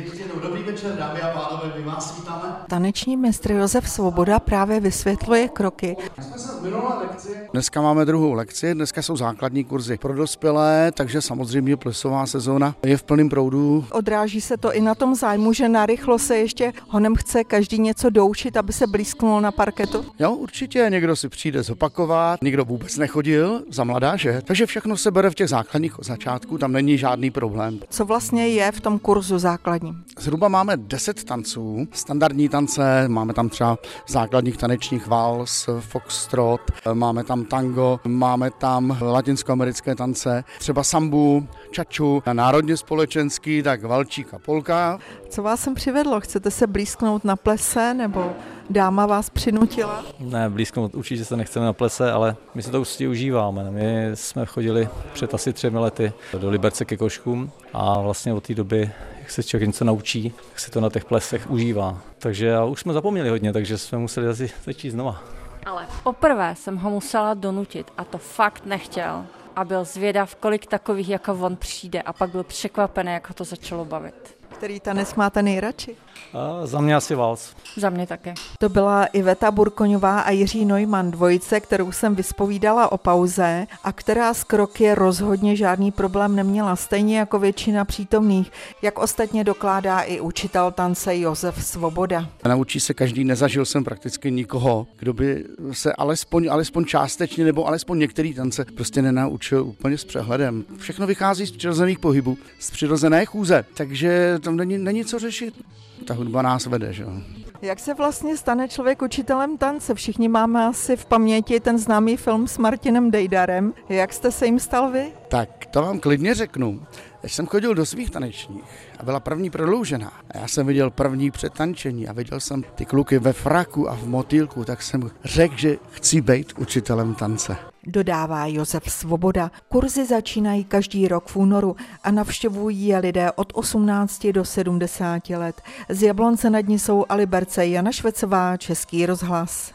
Ještě jednou dobrý večer, dámy a pánové, my vás vítáme. Taneční mistr Josef Svoboda právě vysvětluje kroky. Dneska máme druhou lekci, dneska jsou základní kurzy pro dospělé, takže samozřejmě plesová sezóna je v plném proudu. Odráží se to i na tom zájmu, že narychlo se ještě honem chce každý něco doučit, aby se blízknul na parketu. Jo, určitě někdo si přijde zopakovat, někdo vůbec nechodil za mladá, že? Takže všechno se bere v těch základních od začátku, tam není žádný problém. Co vlastně je v tom kurzu základním? Zhruba máme 10 tanců, standardní tance, máme tam třeba základních tanečních vals, foxtrot, máme tam tango, máme tam latinskoamerické tance, třeba sambu, čaču, a národně společenský, tak valčík a polka. Co vás sem přivedlo? Chcete se blízknout na plese nebo dáma vás přinutila? Ne, blízko určitě se nechceme na plese, ale my si to určitě užíváme. My jsme chodili před asi třemi lety do Liberce ke koškům a vlastně od té doby, jak se člověk něco naučí, tak se to na těch plesech užívá. Takže a už jsme zapomněli hodně, takže jsme museli asi začít znova. Ale poprvé jsem ho musela donutit a to fakt nechtěl. A byl zvědav, kolik takových jako on přijde a pak byl překvapený, jak ho to začalo bavit. Který tanec máte nejradši? A za mě asi vals. Za mě také. To byla Iveta Burkoňová a Jiří Neumann, dvojice, kterou jsem vyspovídala o pauze a která z kroky rozhodně žádný problém neměla, stejně jako většina přítomných, jak ostatně dokládá i učitel tance Josef Svoboda. Naučí se každý, nezažil jsem prakticky nikoho, kdo by se alespoň, alespoň částečně nebo alespoň některý tance prostě nenaučil úplně s přehledem. Všechno vychází z přirozených pohybů, z přirozené chůze, takže tam není, není co řešit. Ta hudba nás vede, že jo. Jak se vlastně stane člověk učitelem tance? Všichni máme asi v paměti ten známý film s Martinem Dejdarem. Jak jste se jim stal vy? Tak to vám klidně řeknu. Když jsem chodil do svých tanečních a byla první prodloužená, a já jsem viděl první přetančení a viděl jsem ty kluky ve fraku a v motýlku, tak jsem řekl, že chci být učitelem tance. Dodává Josef Svoboda. Kurzy začínají každý rok v únoru a navštěvují je lidé od 18 do 70 let. Z Jablonce nad ní jsou Aliberce Jana Švecová, Český rozhlas.